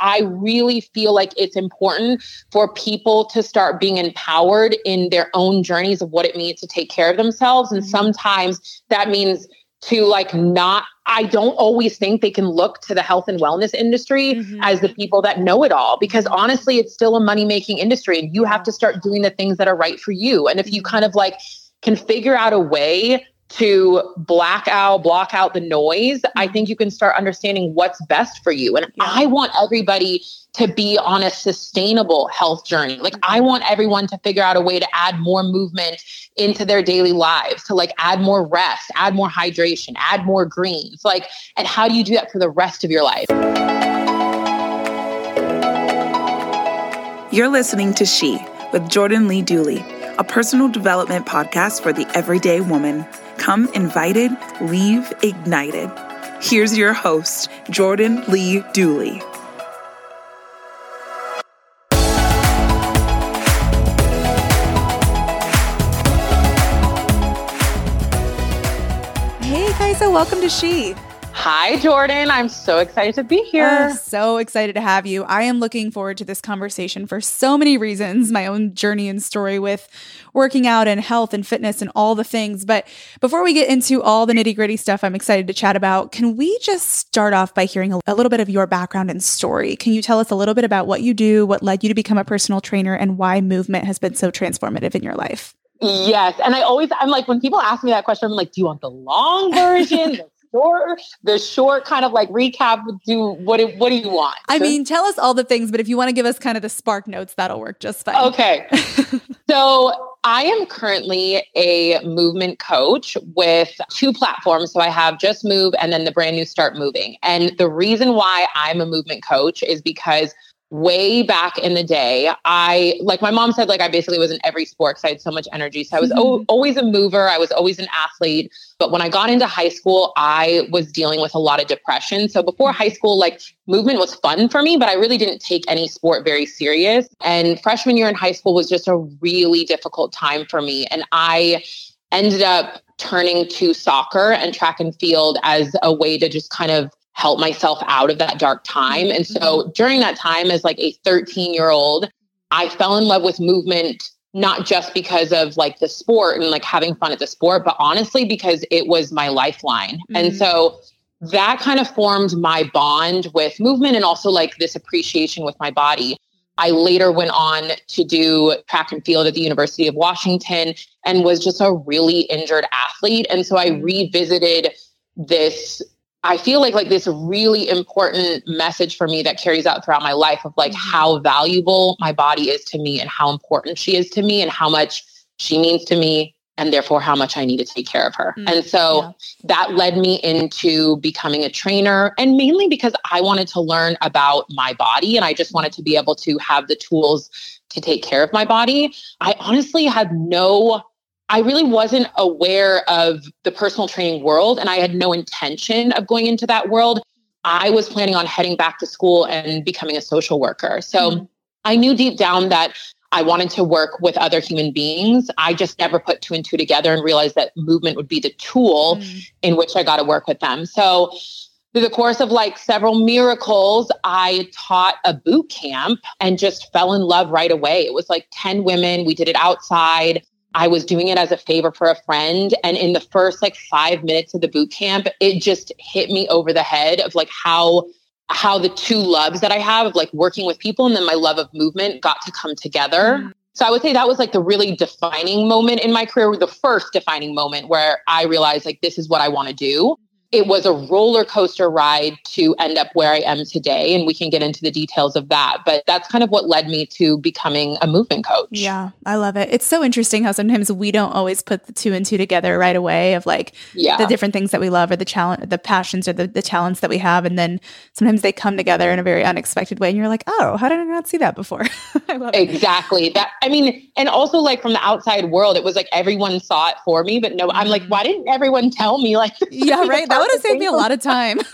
I really feel like it's important for people to start being empowered in their own journeys of what it means to take care of themselves. And mm-hmm. sometimes that means to like not I don't always think they can look to the health and wellness industry mm-hmm. as the people that know it all because honestly it's still a money making industry and you have to start doing the things that are right for you and if you mm-hmm. kind of like can figure out a way to black out, block out the noise, I mm-hmm. think you can start understanding what's best for you. And yeah. I want everybody to be on a sustainable health journey. Like I mm-hmm. want everyone to figure out a way to add more movement into their daily lives, to like add more rest, add more hydration, add more greens. Like, and how do you do that for the rest of your life? You're listening to She with Jordan Lee Dooley, a personal development podcast for the everyday woman. Come invited, leave ignited. Here's your host, Jordan Lee Dooley. Hey guys, and welcome to She. Hi, Jordan. I'm so excited to be here. Uh, so excited to have you. I am looking forward to this conversation for so many reasons my own journey and story with working out and health and fitness and all the things. But before we get into all the nitty gritty stuff I'm excited to chat about, can we just start off by hearing a, a little bit of your background and story? Can you tell us a little bit about what you do, what led you to become a personal trainer, and why movement has been so transformative in your life? Yes. And I always, I'm like, when people ask me that question, I'm like, do you want the long version, short, the short kind of like recap. Would do what? What do you want? I mean, tell us all the things, but if you want to give us kind of the spark notes, that'll work just fine. Okay. so I am currently a movement coach with two platforms. So I have Just Move and then the brand new Start Moving. And the reason why I'm a movement coach is because way back in the day, I, like my mom said, like I basically was in every sport because I had so much energy. So I was mm-hmm. o- always a mover. I was always an athlete. But when I got into high school, I was dealing with a lot of depression. So before high school, like movement was fun for me, but I really didn't take any sport very serious. And freshman year in high school was just a really difficult time for me. And I ended up turning to soccer and track and field as a way to just kind of help myself out of that dark time. And so mm-hmm. during that time, as like a 13 year old, I fell in love with movement, not just because of like the sport and like having fun at the sport, but honestly, because it was my lifeline. Mm-hmm. And so that kind of formed my bond with movement and also like this appreciation with my body. I later went on to do track and field at the University of Washington and was just a really injured athlete. And so I mm-hmm. revisited this I feel like like this really important message for me that carries out throughout my life of like mm-hmm. how valuable my body is to me and how important she is to me and how much she means to me and therefore how much I need to take care of her. Mm-hmm. And so yeah. that led me into becoming a trainer and mainly because I wanted to learn about my body and I just wanted to be able to have the tools to take care of my body. I honestly had no I really wasn't aware of the personal training world and I had no intention of going into that world. I was planning on heading back to school and becoming a social worker. So mm-hmm. I knew deep down that I wanted to work with other human beings. I just never put two and two together and realized that movement would be the tool mm-hmm. in which I got to work with them. So through the course of like several miracles, I taught a boot camp and just fell in love right away. It was like 10 women. We did it outside. I was doing it as a favor for a friend. And in the first like five minutes of the boot camp, it just hit me over the head of like how how the two loves that I have of like working with people and then my love of movement got to come together. Mm-hmm. So I would say that was like the really defining moment in my career, the first defining moment where I realized like this is what I want to do it was a roller coaster ride to end up where I am today. And we can get into the details of that. But that's kind of what led me to becoming a movement coach. Yeah, I love it. It's so interesting how sometimes we don't always put the two and two together right away of like yeah. the different things that we love or the challenge, the passions or the, the talents that we have. And then sometimes they come together in a very unexpected way. And you're like, oh, how did I not see that before? I love it. Exactly. That, I mean, and also like from the outside world, it was like everyone saw it for me, but no, I'm like, mm-hmm. why didn't everyone tell me? Like, yeah, right. That would have saved me a lot of time.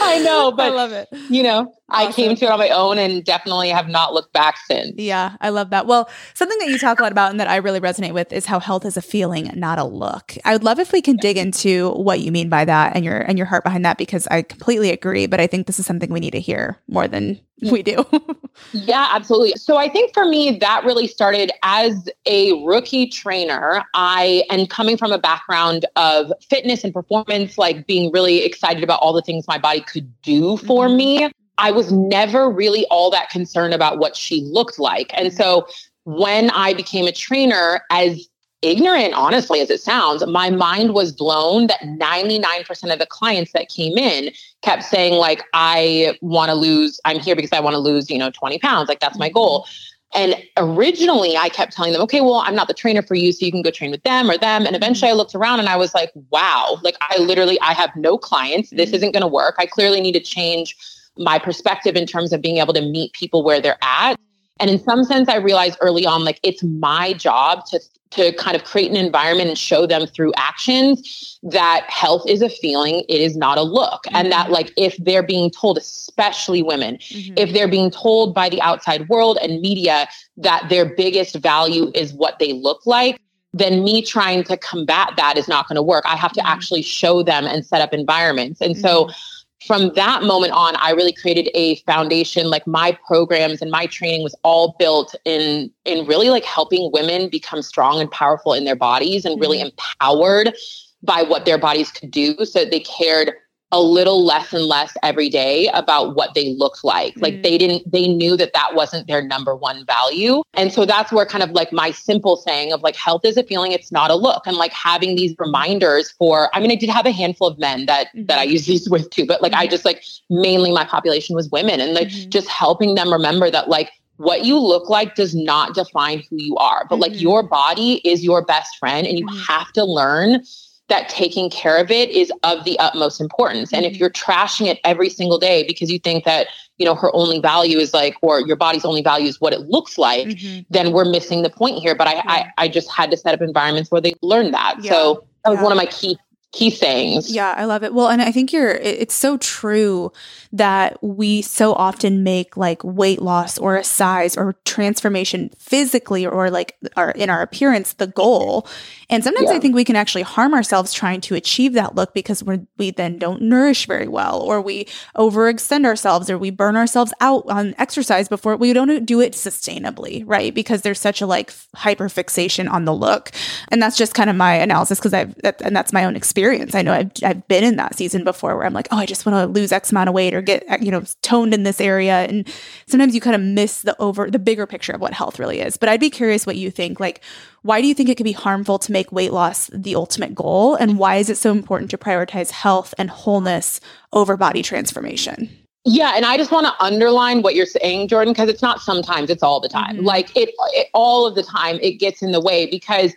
I know, but I love it. You know, awesome. I came to it on my own and definitely have not looked back since. Yeah, I love that. Well, something that you talk a lot about and that I really resonate with is how health is a feeling, not a look. I would love if we can dig into what you mean by that and your and your heart behind that because I completely agree, but I think this is something we need to hear more than we do. yeah, absolutely. So I think for me, that really started as a rookie trainer. I and coming from a background of fitness and performance, like being really excited about all the things my body could do for mm-hmm. me. I was never really all that concerned about what she looked like. And so when I became a trainer, as ignorant, honestly, as it sounds, my mind was blown that 99% of the clients that came in kept saying, like, I want to lose, I'm here because I want to lose, you know, 20 pounds. Like, that's my goal. And originally I kept telling them, okay, well, I'm not the trainer for you, so you can go train with them or them. And eventually I looked around and I was like, wow, like I literally, I have no clients. This mm-hmm. isn't going to work. I clearly need to change my perspective in terms of being able to meet people where they're at. And in some sense, I realized early on, like it's my job to to kind of create an environment and show them through actions that health is a feeling it is not a look mm-hmm. and that mm-hmm. like if they're being told especially women mm-hmm. if they're being told by the outside world and media that their biggest value is what they look like then me trying to combat that is not going to work i have to mm-hmm. actually show them and set up environments and so mm-hmm from that moment on, I really created a foundation. Like my programs and my training was all built in in really like helping women become strong and powerful in their bodies and really mm-hmm. empowered by what their bodies could do. So they cared a little less and less every day about what they looked like. Mm-hmm. Like they didn't, they knew that that wasn't their number one value. And so that's where kind of like my simple saying of like health is a feeling, it's not a look. And like having these reminders for, I mean, I did have a handful of men that, mm-hmm. that I use these with too, but like mm-hmm. I just like mainly my population was women and like mm-hmm. just helping them remember that like, what you look like does not define who you are, but like mm-hmm. your body is your best friend and you mm-hmm. have to learn that taking care of it is of the utmost importance. And if mm-hmm. you're trashing it every single day because you think that, you know, her only value is like, or your body's only value is what it looks like, mm-hmm. then we're missing the point here. But I, yeah. I, I, just had to set up environments where they learn that. Yeah. So that was yeah. one of my key key things. Yeah, I love it. Well, and I think you're it's so true that we so often make like weight loss or a size or transformation physically or like our in our appearance the goal. And sometimes yeah. I think we can actually harm ourselves trying to achieve that look because we we then don't nourish very well or we overextend ourselves or we burn ourselves out on exercise before we don't do it sustainably, right? Because there's such a like hyper fixation on the look. And that's just kind of my analysis because I've and that's my own experience experience. I know I've, I've been in that season before where I'm like, oh, I just want to lose X amount of weight or get, you know, toned in this area. And sometimes you kind of miss the over, the bigger picture of what health really is. But I'd be curious what you think. Like, why do you think it could be harmful to make weight loss the ultimate goal? And why is it so important to prioritize health and wholeness over body transformation? Yeah, and I just want to underline what you're saying, Jordan, because it's not sometimes, it's all the time. Mm-hmm. Like it, it, all of the time, it gets in the way because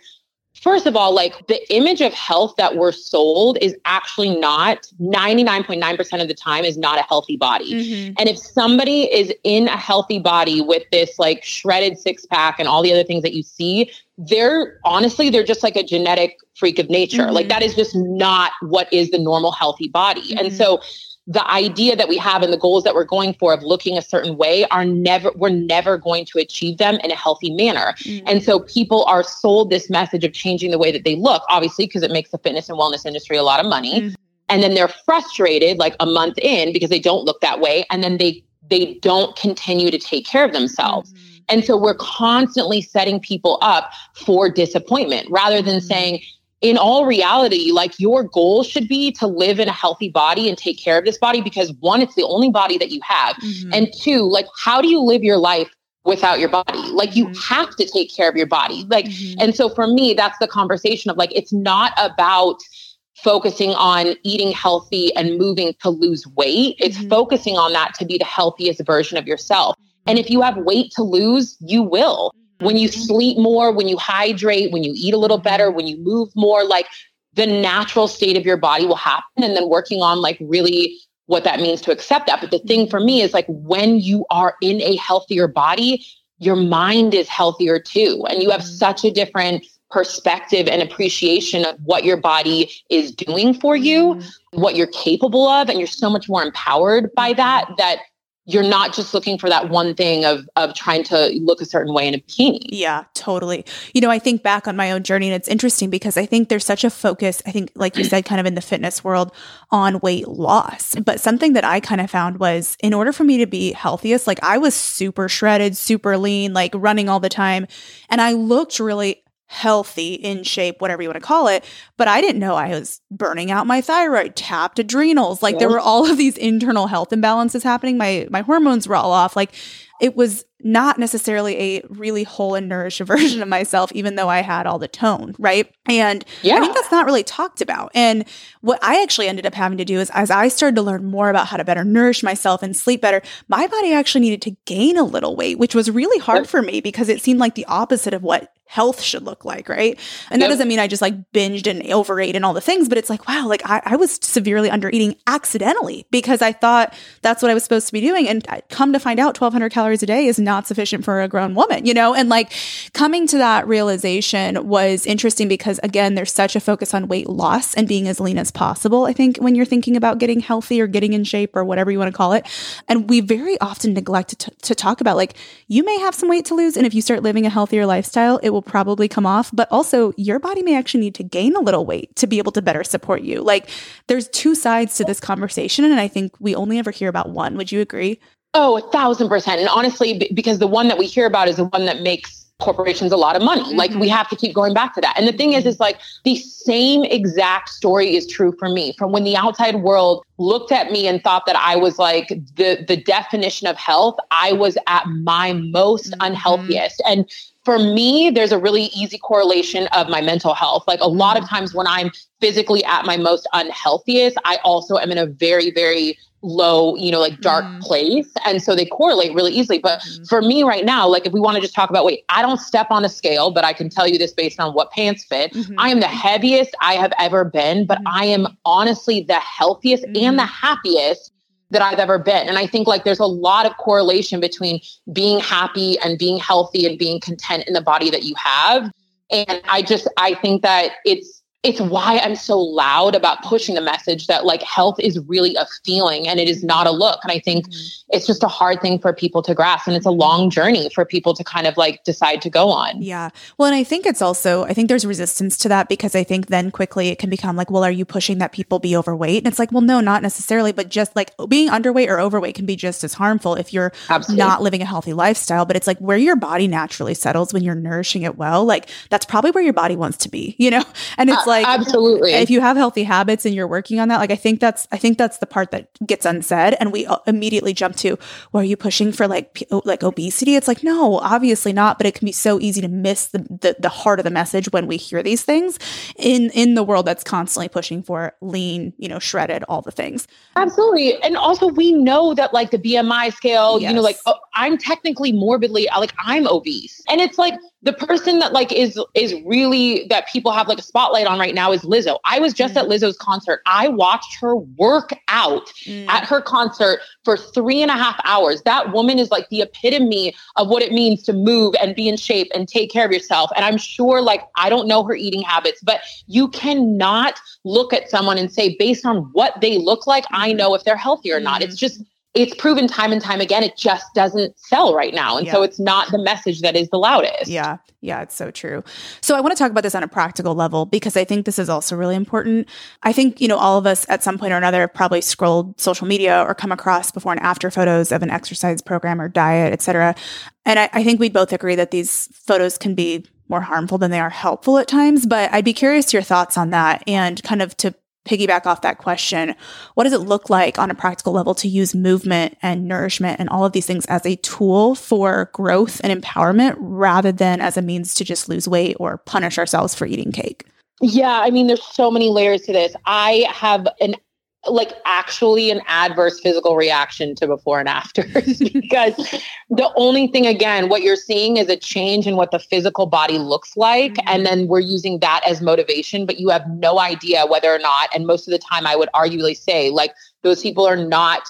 first of all, like the image of health that we're sold is actually not 99.9% of the time is not a healthy body. Mm-hmm. And if somebody is in a healthy body with this like shredded six pack and all the other things that you see, they're honestly, they're just like a genetic freak of nature. Mm-hmm. Like that is just not what is the normal healthy body. Mm-hmm. And so the idea that we have and the goals that we're going for of looking a certain way are never we're never going to achieve them in a healthy manner mm-hmm. and so people are sold this message of changing the way that they look obviously because it makes the fitness and wellness industry a lot of money mm-hmm. and then they're frustrated like a month in because they don't look that way and then they they don't continue to take care of themselves mm-hmm. and so we're constantly setting people up for disappointment rather than mm-hmm. saying in all reality, like your goal should be to live in a healthy body and take care of this body because one, it's the only body that you have. Mm-hmm. And two, like, how do you live your life without your body. Like you mm-hmm. have to take care of your body. Like, mm-hmm. and so for me, that's the conversation of like, it's not about focusing on eating healthy and moving to lose weight. It's mm-hmm. focusing on that to be the healthiest version of yourself. And if you have weight to lose, you will. When you sleep more, when you hydrate, when you eat a little better, when you move more, like the natural state of your body will happen. And then working on like really what that means to accept that. But the thing for me is like when you are in a healthier body, your mind is healthier too. And you have mm-hmm. such a different perspective and appreciation of what your body is doing for you, mm-hmm. what you're capable of. And you're so much more empowered by that, that you're not just looking for that one thing of of trying to look a certain way in a bikini. Yeah, totally. You know, I think back on my own journey and it's interesting because I think there's such a focus, I think like you said kind of in the fitness world on weight loss. But something that I kind of found was in order for me to be healthiest, like I was super shredded, super lean, like running all the time, and I looked really healthy, in shape, whatever you want to call it. But I didn't know I was burning out my thyroid, tapped adrenals. Like yeah. there were all of these internal health imbalances happening. My my hormones were all off. Like it was not necessarily a really whole and nourished version of myself, even though I had all the tone, right? And yeah. I think that's not really talked about. And what I actually ended up having to do is, as I started to learn more about how to better nourish myself and sleep better, my body actually needed to gain a little weight, which was really hard for me because it seemed like the opposite of what health should look like, right? And yep. that doesn't mean I just like binged and overate and all the things, but it's like, wow, like I, I was severely under eating accidentally because I thought that's what I was supposed to be doing. And I come to find out 1200 calories a day is not sufficient for a grown woman, you know? And like coming to that realization was interesting because again, there's such a focus on weight loss and being as lean as possible. I think when you're thinking about getting healthy or getting in shape or whatever you want to call it. And we very often neglect to, to talk about like, you may have some weight to lose. And if you start living a healthier lifestyle, it will probably come off, but also your body may actually need to gain a little weight to be able to better support you. Like there's two sides to this conversation. And I think we only ever hear about one. Would you agree? Oh, a thousand percent. And honestly, because the one that we hear about is the one that makes corporations a lot of money. Mm-hmm. Like we have to keep going back to that. And the thing is, is like the same exact story is true for me. From when the outside world looked at me and thought that I was like the the definition of health, I was at my most mm-hmm. unhealthiest. And for me, there's a really easy correlation of my mental health. Like a lot of mm-hmm. times when I'm physically at my most unhealthiest, I also am in a very, very low, you know, like dark mm. place. And so they correlate really easily. But mm. for me right now, like if we want to just talk about weight, I don't step on a scale, but I can tell you this based on what pants fit. Mm-hmm. I am the heaviest I have ever been, but mm-hmm. I am honestly the healthiest and the happiest that I've ever been. And I think like there's a lot of correlation between being happy and being healthy and being content in the body that you have. And I just, I think that it's, it's why I'm so loud about pushing the message that like health is really a feeling and it is not a look. And I think mm-hmm. it's just a hard thing for people to grasp. And it's a long journey for people to kind of like decide to go on. Yeah. Well, and I think it's also, I think there's resistance to that because I think then quickly it can become like, well, are you pushing that people be overweight? And it's like, well, no, not necessarily, but just like being underweight or overweight can be just as harmful if you're Absolutely. not living a healthy lifestyle. But it's like where your body naturally settles when you're nourishing it well, like that's probably where your body wants to be, you know? And it's uh, like absolutely. if you have healthy habits and you're working on that like i think that's i think that's the part that gets unsaid and we immediately jump to well are you pushing for like oh, like obesity? It's like no obviously not but it can be so easy to miss the, the the heart of the message when we hear these things in in the world that's constantly pushing for lean you know shredded all the things. Absolutely. And also we know that like the bmi scale yes. you know like oh, i'm technically morbidly like i'm obese. And it's like the person that like is is really that people have like a spotlight on right now is Lizzo. I was just mm. at Lizzo's concert. I watched her work out mm. at her concert for three and a half hours. That woman is like the epitome of what it means to move and be in shape and take care of yourself. And I'm sure like I don't know her eating habits, but you cannot look at someone and say based on what they look like, I mm-hmm. know if they're healthy or not. It's mm. just it's proven time and time again it just doesn't sell right now. And yeah. so it's not the message that is the loudest. Yeah. Yeah it's so true. So i want to talk about this on a practical level because i think this is also really important. I think you know all of us at some point or another have probably scrolled social media or come across before and after photos of an exercise program or diet etc and I, I think we'd both agree that these photos can be more harmful than they are helpful at times but i'd be curious your thoughts on that and kind of to piggyback off that question, what does it look like on a practical level to use movement and nourishment and all of these things as a tool for growth and empowerment rather than as a means to just lose weight or punish ourselves for eating cake? Yeah, I mean, there's so many layers to this. I have an like actually an adverse physical reaction to before and afters because the only thing again what you're seeing is a change in what the physical body looks like mm-hmm. and then we're using that as motivation but you have no idea whether or not and most of the time I would arguably say like those people are not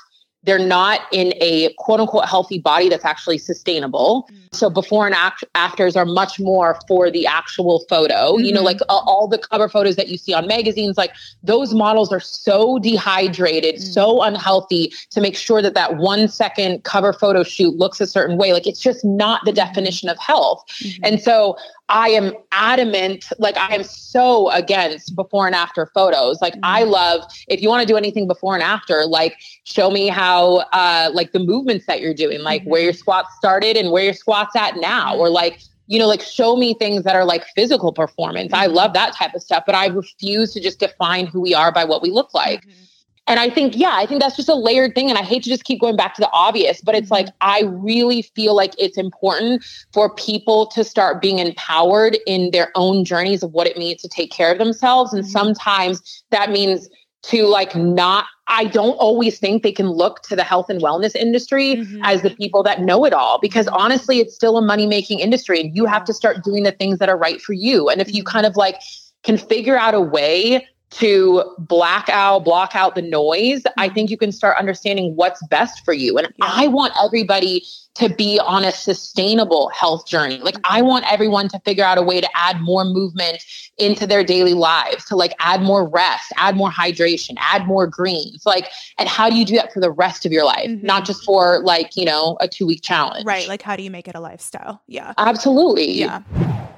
they're not in a quote unquote healthy body that's actually sustainable. Mm-hmm. So before and act- afters are much more for the actual photo. Mm-hmm. You know, mm-hmm. like uh, all the cover photos that you see on magazines, like those models are so dehydrated, mm-hmm. so unhealthy to make sure that that one second cover photo shoot looks a certain way. Like it's just not the mm-hmm. definition of health. Mm-hmm. And so I am adamant, like I am so against before and after photos. Like mm-hmm. I love if you want to do anything before and after, like show me how uh like the movements that you're doing, like mm-hmm. where your squats started and where your squats at now, or like you know, like show me things that are like physical performance. Mm-hmm. I love that type of stuff, but I refuse to just define who we are by what we look like. Mm-hmm. And I think, yeah, I think that's just a layered thing. And I hate to just keep going back to the obvious, but it's like, mm-hmm. I really feel like it's important for people to start being empowered in their own journeys of what it means to take care of themselves. And mm-hmm. sometimes that means to like not I don't always think they can look to the health and wellness industry mm-hmm. as the people that know it all because mm-hmm. honestly it's still a money making industry and you have to start doing the things that are right for you and if you kind of like can figure out a way to black out, block out the noise, I mm-hmm. think you can start understanding what's best for you. And yeah. I want everybody to be on a sustainable health journey. Like I mm-hmm. want everyone to figure out a way to add more movement into their daily lives, to like add more rest, add more hydration, add more greens. Like, and how do you do that for the rest of your life? Mm-hmm. Not just for like, you know, a two week challenge. Right. Like how do you make it a lifestyle? Yeah. Absolutely. Yeah.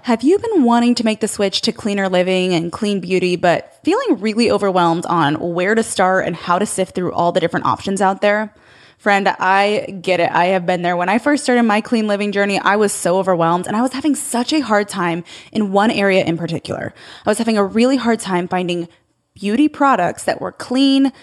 Have you been wanting to make the switch to cleaner living and clean beauty, but feeling really overwhelmed on where to start and how to sift through all the different options out there? Friend, I get it. I have been there. When I first started my clean living journey, I was so overwhelmed and I was having such a hard time in one area in particular. I was having a really hard time finding beauty products that were clean,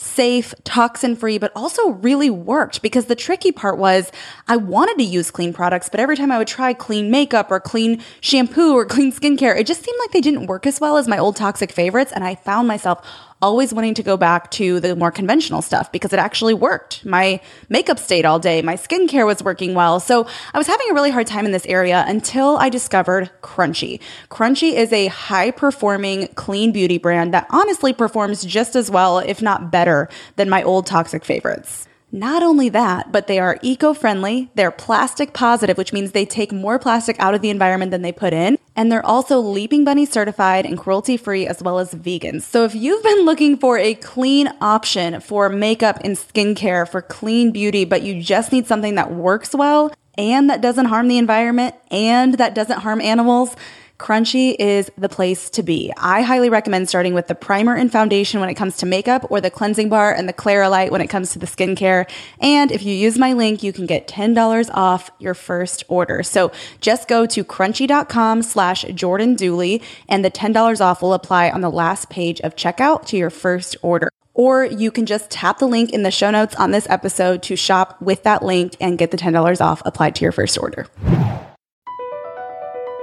safe, toxin free, but also really worked because the tricky part was I wanted to use clean products, but every time I would try clean makeup or clean shampoo or clean skincare, it just seemed like they didn't work as well as my old toxic favorites. And I found myself always wanting to go back to the more conventional stuff because it actually worked. My makeup stayed all day, my skincare was working well. So I was having a really hard time in this area until I discovered Crunchi. Crunchi is a high performing clean beauty brand that honestly performs just as well, if not better, than my old toxic favorites. Not only that, but they are eco friendly, they're plastic positive, which means they take more plastic out of the environment than they put in, and they're also Leaping Bunny certified and cruelty free as well as vegan. So if you've been looking for a clean option for makeup and skincare for clean beauty, but you just need something that works well and that doesn't harm the environment and that doesn't harm animals, Crunchi is the place to be. I highly recommend starting with the primer and foundation when it comes to makeup or the cleansing bar and the Claralight when it comes to the skincare. And if you use my link, you can get $10 off your first order. So just go to crunchi.com slash Jordan Dooley and the $10 off will apply on the last page of checkout to your first order. Or you can just tap the link in the show notes on this episode to shop with that link and get the $10 off applied to your first order.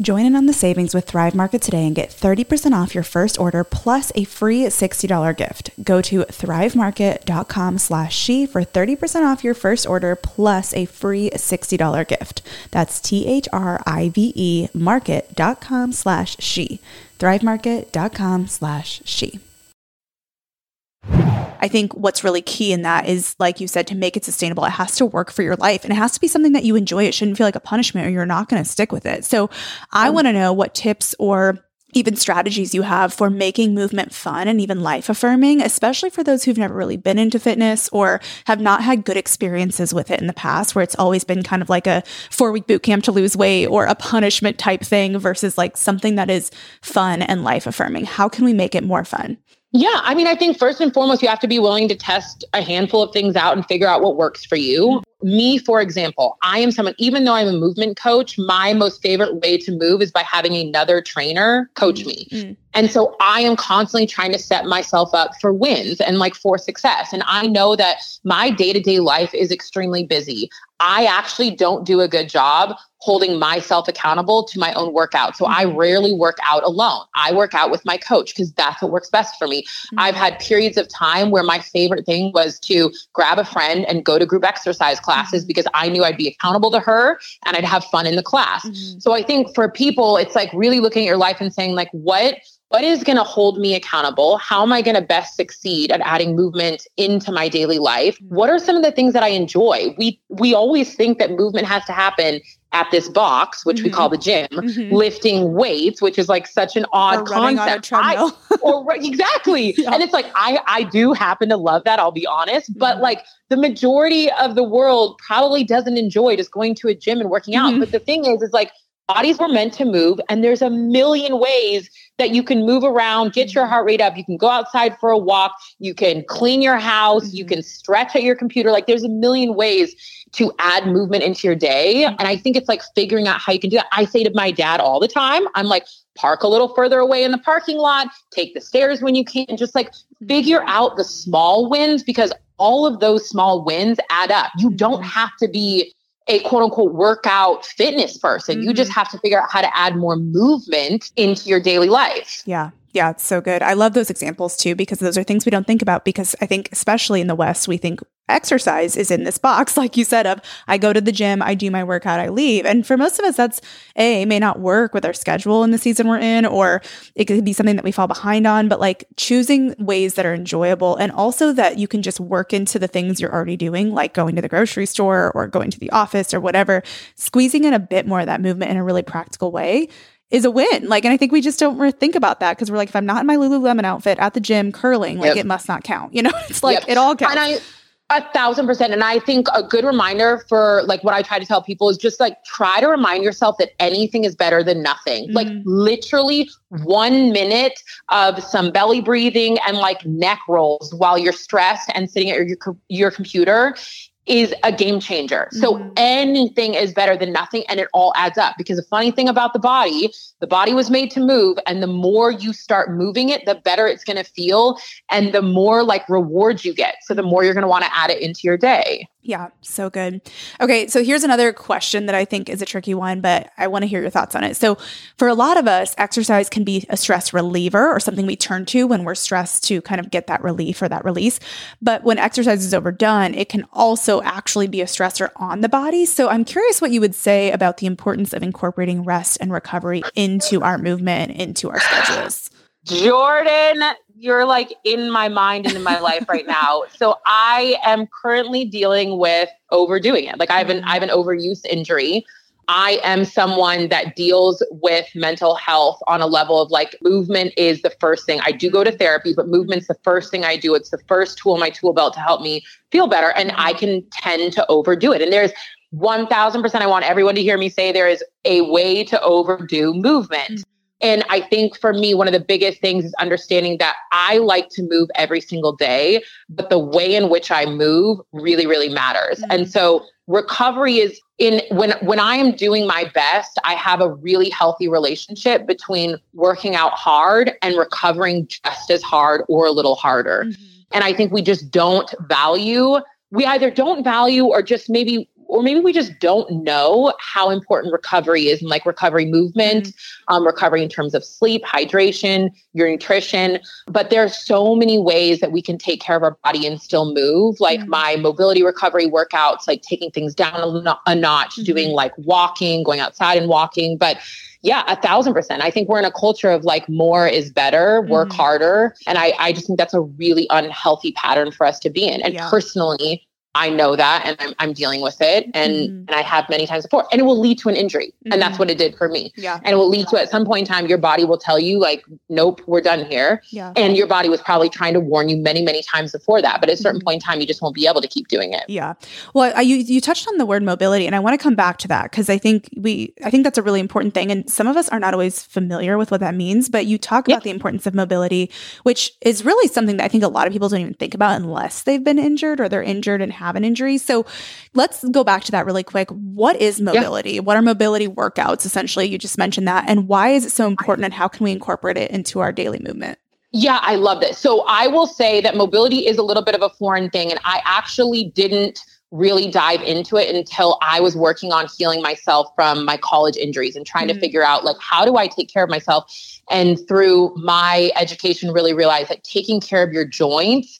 Join in on the savings with Thrive Market today and get 30% off your first order plus a free $60 gift. Go to thrivemarket.com slash she for 30% off your first order plus a free $60 gift. That's T-H-R-I-V-E market.com slash she. thrivemarket.com slash she. I think what's really key in that is, like you said, to make it sustainable, it has to work for your life and it has to be something that you enjoy. It shouldn't feel like a punishment or you're not going to stick with it. So I want to know what tips or even strategies you have for making movement fun and even life affirming, especially for those who've never really been into fitness or have not had good experiences with it in the past, where it's always been kind of like a four week boot camp to lose weight or a punishment type thing versus like something that is fun and life affirming. How can we make it more fun? Yeah, I mean, I think first and foremost, you have to be willing to test a handful of things out and figure out what works for you. Me, for example, I am someone, even though I'm a movement coach, my most favorite way to move is by having another trainer coach me. Mm-hmm. And so I am constantly trying to set myself up for wins and like for success. And I know that my day to day life is extremely busy. I actually don't do a good job holding myself accountable to my own workout. So I mm-hmm. rarely work out alone. I work out with my coach because that's what works best for me. Mm-hmm. I've had periods of time where my favorite thing was to grab a friend and go to group exercise classes mm-hmm. because I knew I'd be accountable to her and I'd have fun in the class. Mm-hmm. So I think for people, it's like really looking at your life and saying, like, what what is going to hold me accountable? How am I going to best succeed at adding movement into my daily life? Mm-hmm. What are some of the things that I enjoy? We we always think that movement has to happen at this box, which mm-hmm. we call the gym, mm-hmm. lifting weights, which is like such an odd or concept. I, or exactly. yeah. And it's like I I do happen to love that, I'll be honest, but mm-hmm. like the majority of the world probably doesn't enjoy just going to a gym and working out. Mm-hmm. But the thing is is like bodies were meant to move and there's a million ways that you can move around get your heart rate up. You can go outside for a walk. You can clean your house. You mm-hmm. can stretch at your computer. Like there's a million ways to add movement into your day and i think it's like figuring out how you can do that. I say to my dad all the time i'm like park a little further away in the parking lot. Take the stairs when you can. Just like figure out the small wins because all of those small wins add up. You don't mm-hmm. have to be a quote unquote workout fitness person. Mm-hmm. You just mm-hmm. have to figure out how to add more movement into your daily life. Yeah. Yeah, it's so good. I love those examples too because those are things we don't think about because I think especially in the West we think exercise is in this box, like you said, of I go to the gym, I do my workout, I leave. And for most of us, that's A, may not work with our schedule in the season we're in, or it could be something that we fall behind on, but like choosing ways that are enjoyable and also that you can just work into the things you're already doing, like going to the grocery store or going to the office or whatever, squeezing in a bit more of that movement in a really practical way is a win. Like, and I think we just don't think about that because we're like, if I'm not in my Lululemon outfit at the gym curling, like yep. it must not count. You know, it's like yep. it all counts. And I, a thousand percent. And I think a good reminder for like what I try to tell people is just like try to remind yourself that anything is better than nothing. Mm-hmm. Like literally one minute of some belly breathing and like neck rolls while you're stressed and sitting at your, your computer is a game changer. So mm-hmm. anything is better than nothing and it all adds up because the funny thing about the body, the body was made to move and the more you start moving it, the better it's going to feel and the more like rewards you get. So the more you're going to want to add it into your day. Yeah, so good. Okay, so here's another question that I think is a tricky one, but I want to hear your thoughts on it. So, for a lot of us, exercise can be a stress reliever or something we turn to when we're stressed to kind of get that relief or that release. But when exercise is overdone, it can also actually be a stressor on the body. So, I'm curious what you would say about the importance of incorporating rest and recovery into our movement, into our schedules. Jordan, you're like in my mind and in my life right now. So I am currently dealing with overdoing it. Like I have an I have an overuse injury. I am someone that deals with mental health on a level of like movement is the first thing. I do go to therapy, but movement's the first thing I do. It's the first tool in my tool belt to help me feel better. And I can tend to overdo it. And there's 1000% I want everyone to hear me say there is a way to overdo movement. Mm-hmm. And I think for me, one of the biggest things is understanding that I like to move every single day, but the way in which I move really, really matters. Mm-hmm. And so recovery is in when when I am doing my best, I have a really healthy relationship between working out hard and recovering just as hard or a little harder. Mm-hmm. And I think we just don't value we either don't value or just maybe or maybe we just don't know how important recovery is and like recovery movement, mm-hmm. um, recovery in terms of sleep, hydration, your nutrition. But there are so many ways that we can take care of our body and still move. Like mm-hmm. my mobility recovery workouts, like taking things down a, a notch, mm-hmm. doing like walking, going outside and walking. But yeah, a thousand percent. I think we're in a culture of like more is better, work mm-hmm. harder. And I, I just think that's a really unhealthy pattern for us to be in. And yeah. personally, I know that and I'm, I'm dealing with it and mm-hmm. and I have many times before. And it will lead to an injury. Mm-hmm. and that's mm-hmm. what it did for me. Yeah. And it will lead to at some point in time your body will tell you like nope we're done here. Yeah. And your body was probably trying to warn you many many times before that. But at a certain mm-hmm. point in time you just won't be able to keep doing it. Yeah. Well I, you you touched on the word mobility and I want to come back to that because I think we I think that's a really important thing and some of us are not always familiar with what that means but you talk about the importance of mobility which is really something that I think a lot of people don't even think about unless they've been injured or they're injured and have an injury so let's go back to that really quick. What is mobility? Yeah. What are mobility workouts? Essentially, you just mentioned that. And why is it so important and how can we incorporate it into our daily movement? Yeah, I love this. So I will say that mobility is a little bit of a foreign thing. And I actually didn't really dive into it until I was working on healing myself from my college injuries and trying mm-hmm. to figure out like how do I take care of myself and through my education really realize that taking care of your joints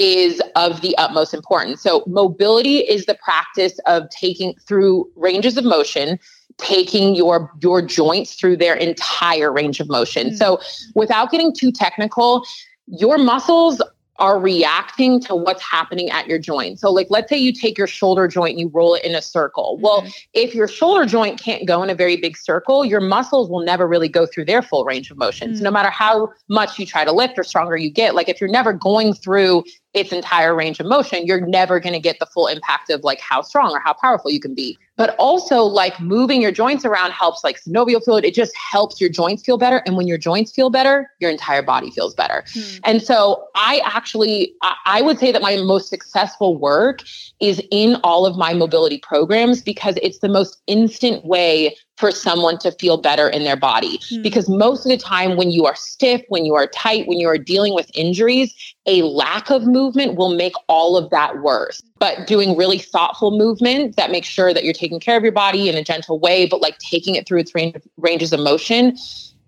is of the utmost importance. So, mobility is the practice of taking through ranges of motion, taking your your joints through their entire range of motion. Mm-hmm. So, without getting too technical, your muscles are reacting to what's happening at your joint. So, like, let's say you take your shoulder joint and you roll it in a circle. Mm-hmm. Well, if your shoulder joint can't go in a very big circle, your muscles will never really go through their full range of motion. Mm-hmm. So, no matter how much you try to lift or stronger you get, like, if you're never going through its entire range of motion, you're never going to get the full impact of like how strong or how powerful you can be. But also, like moving your joints around helps, like synovial fluid, it just helps your joints feel better. And when your joints feel better, your entire body feels better. Hmm. And so, I actually, I would say that my most successful work is in all of my mobility programs because it's the most instant way for someone to feel better in their body. Mm-hmm. Because most of the time, when you are stiff, when you are tight, when you are dealing with injuries, a lack of movement will make all of that worse. But doing really thoughtful movement that makes sure that you're taking care of your body in a gentle way, but like taking it through its range, ranges of motion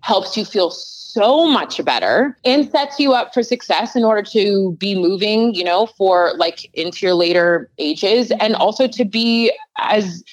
helps you feel so much better and sets you up for success in order to be moving, you know, for like into your later ages and also to be as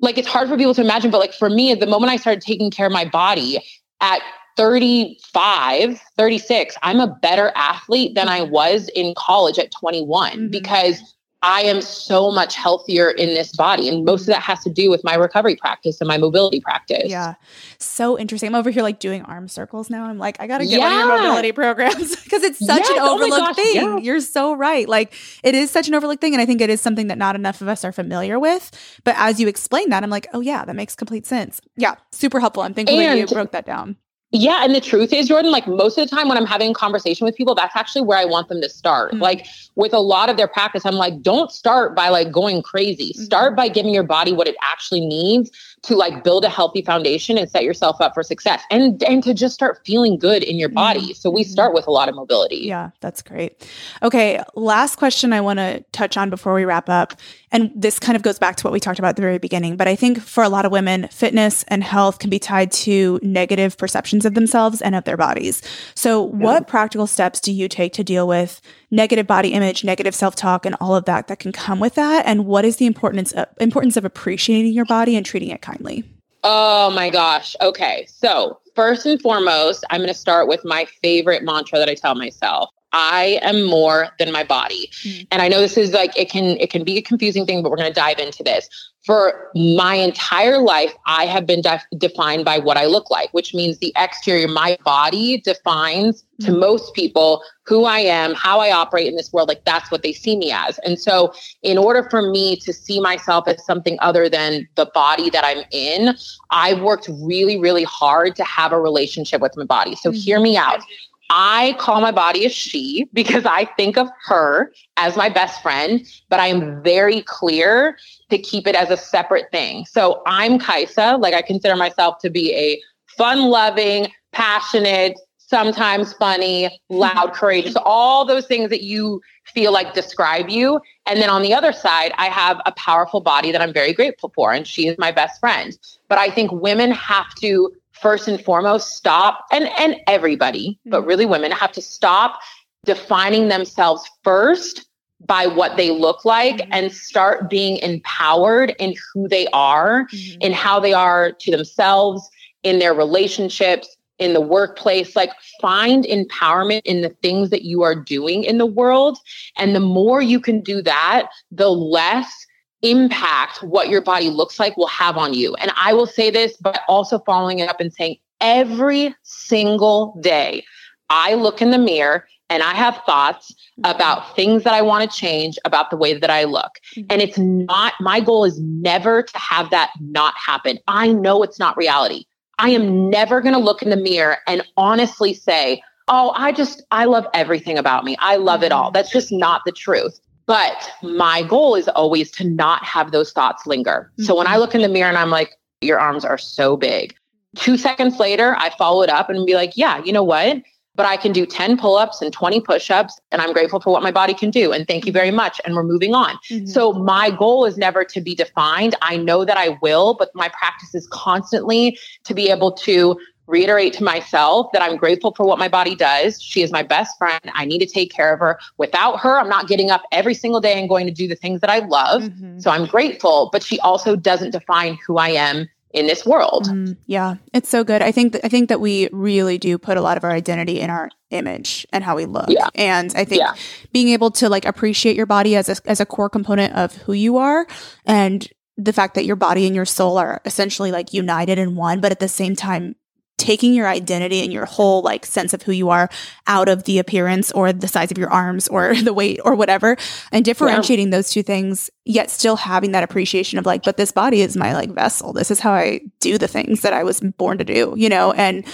like it's hard for people to imagine, but like for me, at the moment I started taking care of my body at 35, 36, I'm a better athlete than I was in college at 21 mm-hmm. because I am so much healthier in this body. And most of that has to do with my recovery practice and my mobility practice. Yeah. So interesting. I'm over here like doing arm circles now. I'm like, I got to get yeah. one of your mobility programs because it's such yes. an oh overlooked oh thing. Yeah. You're so right. Like, it is such an overlooked thing. And I think it is something that not enough of us are familiar with. But as you explain that, I'm like, oh, yeah, that makes complete sense. Yeah. Super helpful. I'm thankful and, that you broke that down. Yeah. And the truth is, Jordan, like most of the time when I'm having a conversation with people, that's actually where I want them to start. Mm-hmm. Like with a lot of their practice, I'm like, don't start by like going crazy. Mm-hmm. Start by giving your body what it actually needs to like build a healthy foundation and set yourself up for success and and to just start feeling good in your body. Mm-hmm. So we mm-hmm. start with a lot of mobility. Yeah, that's great. Okay, last question I want to touch on before we wrap up. And this kind of goes back to what we talked about at the very beginning, but I think for a lot of women, fitness and health can be tied to negative perceptions of themselves and of their bodies. So, yeah. what practical steps do you take to deal with negative body image, negative self-talk and all of that that can come with that and what is the importance of importance of appreciating your body and treating it kindly? Oh my gosh. Okay. So, first and foremost, I'm going to start with my favorite mantra that I tell myself. I am more than my body. Mm. And I know this is like it can it can be a confusing thing, but we're going to dive into this for my entire life, I have been def- defined by what I look like, which means the exterior, my body defines to mm-hmm. most people who I am, how I operate in this world. Like that's what they see me as. And so, in order for me to see myself as something other than the body that I'm in, I've worked really, really hard to have a relationship with my body. So, mm-hmm. hear me out. I call my body a she because I think of her as my best friend, but I am very clear to keep it as a separate thing. So I'm Kaisa, like I consider myself to be a fun loving, passionate, sometimes funny, loud, courageous, all those things that you feel like describe you. And then on the other side, I have a powerful body that I'm very grateful for, and she is my best friend. But I think women have to first and foremost stop and and everybody but mm-hmm. really women have to stop defining themselves first by what they look like mm-hmm. and start being empowered in who they are mm-hmm. in how they are to themselves in their relationships in the workplace like find empowerment in the things that you are doing in the world and the more you can do that the less impact what your body looks like will have on you. And I will say this, but also following it up and saying every single day, I look in the mirror and I have thoughts mm-hmm. about things that I want to change about the way that I look. Mm-hmm. And it's not, my goal is never to have that not happen. I know it's not reality. I am never going to look in the mirror and honestly say, Oh, I just, I love everything about me. I love it all. Mm-hmm. That's just not the truth. But my goal is always to not have those thoughts linger. Mm-hmm. So when I mm-hmm. look in the mirror and I'm like, your arms are so big. Two seconds later, I follow it up and be like, yeah, you know what? But I can do 10 pull ups and 20 push ups, and I'm grateful for what my body can do. And thank you very much. And we're moving on. Mm-hmm. So, my goal is never to be defined. I know that I will, but my practice is constantly to be able to reiterate to myself that I'm grateful for what my body does. She is my best friend. I need to take care of her. Without her, I'm not getting up every single day and going to do the things that I love. Mm-hmm. So I'm grateful, but she also doesn't define who I am in this world. Mm, yeah, it's so good. I think th- I think that we really do put a lot of our identity in our image and how we look. Yeah. And I think yeah. being able to like appreciate your body as a as a core component of who you are and the fact that your body and your soul are essentially like united in one, but at the same time taking your identity and your whole like sense of who you are out of the appearance or the size of your arms or the weight or whatever and differentiating yeah. those two things yet still having that appreciation of like but this body is my like vessel this is how i do the things that i was born to do you know and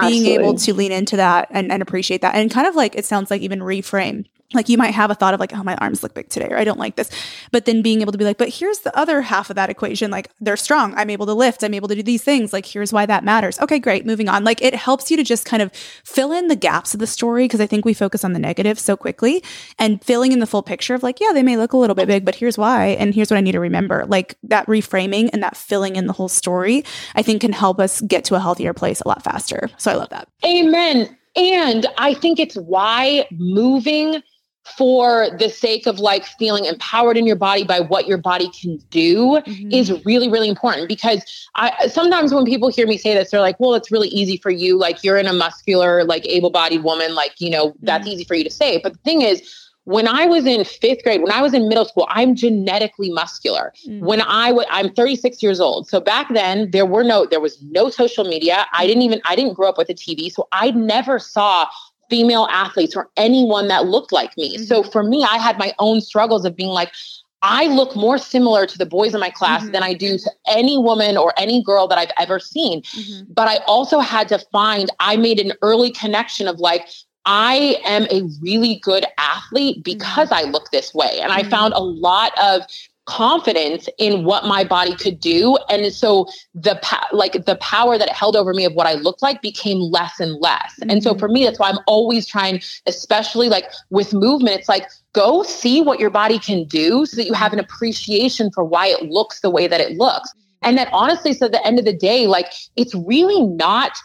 being Absolutely. able to lean into that and, and appreciate that and kind of like it sounds like even reframe like you might have a thought of like oh my arms look big today or i don't like this. But then being able to be like but here's the other half of that equation like they're strong. I'm able to lift. I'm able to do these things. Like here's why that matters. Okay great. Moving on. Like it helps you to just kind of fill in the gaps of the story because i think we focus on the negative so quickly and filling in the full picture of like yeah they may look a little bit big but here's why and here's what i need to remember. Like that reframing and that filling in the whole story i think can help us get to a healthier place a lot faster. So i love that. Amen. And I think it's why moving for the sake of like feeling empowered in your body by what your body can do mm-hmm. is really really important because i sometimes when people hear me say this they're like well it's really easy for you like you're in a muscular like able-bodied woman like you know that's mm-hmm. easy for you to say but the thing is when I was in fifth grade, when I was in middle school, I'm genetically muscular. Mm-hmm. When I w- I'm 36 years old. So back then there were no, there was no social media. I didn't even, I didn't grow up with a TV. So I never saw female athletes or anyone that looked like me. Mm-hmm. So for me, I had my own struggles of being like, I look more similar to the boys in my class mm-hmm. than I do to any woman or any girl that I've ever seen. Mm-hmm. But I also had to find, I made an early connection of like, I am a really good athlete because mm-hmm. I look this way. And I mm-hmm. found a lot of confidence in what my body could do. And so the like the power that it held over me of what i looked like became less and less. Mm-hmm. and so mm-hmm. for me that's why i'm always trying especially like with movement it's like go see what your body can do so that you have an appreciation for why it looks the way that it looks. And that honestly so at the end of the day like it's really not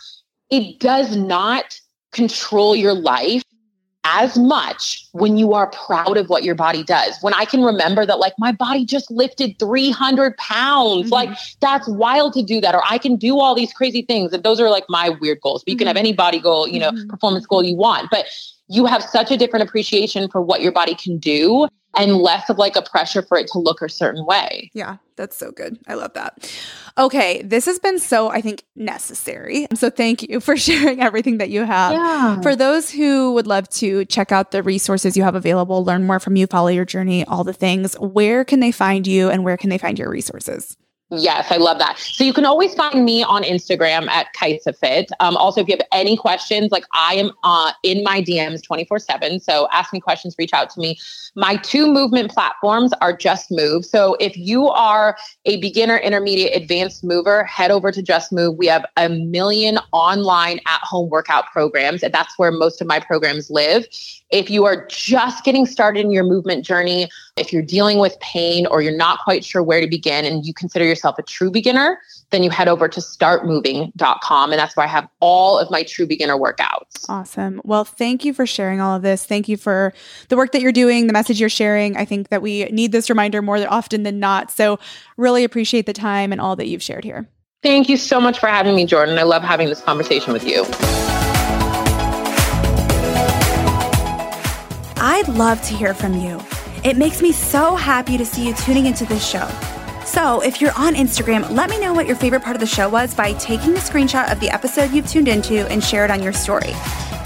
it does not control your life as much when you are proud of what your body does. When I can remember that, like, my body just lifted 300 pounds, mm-hmm. like, that's wild to do that. Or I can do all these crazy things. And those are like my weird goals. But you mm-hmm. can have any body goal, you know, mm-hmm. performance goal you want. But you have such a different appreciation for what your body can do and less of like a pressure for it to look a certain way. Yeah, that's so good. I love that. Okay, this has been so, I think, necessary. So thank you for sharing everything that you have. Yeah. For those who would love to check out the resources you have available, learn more from you, follow your journey, all the things, where can they find you and where can they find your resources? Yes, I love that. So you can always find me on Instagram at KaisaFit. Um, also, if you have any questions, like I am uh, in my DMs 24 7. So ask me questions, reach out to me. My two movement platforms are Just Move. So if you are a beginner, intermediate, advanced mover, head over to Just Move. We have a million online at home workout programs, and that's where most of my programs live. If you are just getting started in your movement journey, if you're dealing with pain or you're not quite sure where to begin and you consider yourself a true beginner, then you head over to startmoving.com. And that's where I have all of my true beginner workouts. Awesome. Well, thank you for sharing all of this. Thank you for the work that you're doing, the message you're sharing. I think that we need this reminder more often than not. So, really appreciate the time and all that you've shared here. Thank you so much for having me, Jordan. I love having this conversation with you. I'd love to hear from you. It makes me so happy to see you tuning into this show. So, if you're on Instagram, let me know what your favorite part of the show was by taking a screenshot of the episode you've tuned into and share it on your story.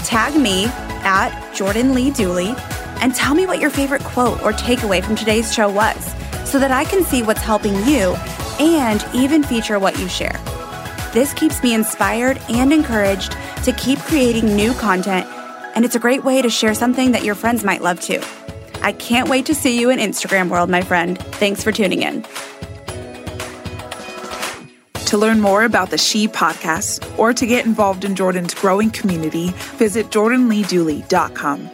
Tag me at Jordan Lee Dooley and tell me what your favorite quote or takeaway from today's show was so that I can see what's helping you and even feature what you share. This keeps me inspired and encouraged to keep creating new content and it's a great way to share something that your friends might love too. I can't wait to see you in Instagram world, my friend. Thanks for tuning in. To learn more about the She podcast or to get involved in Jordan's growing community, visit jordanleedooley.com.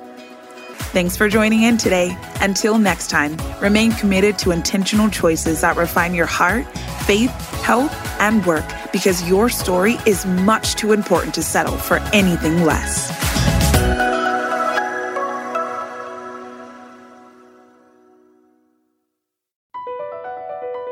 Thanks for joining in today. Until next time, remain committed to intentional choices that refine your heart, faith, health, and work because your story is much too important to settle for anything less.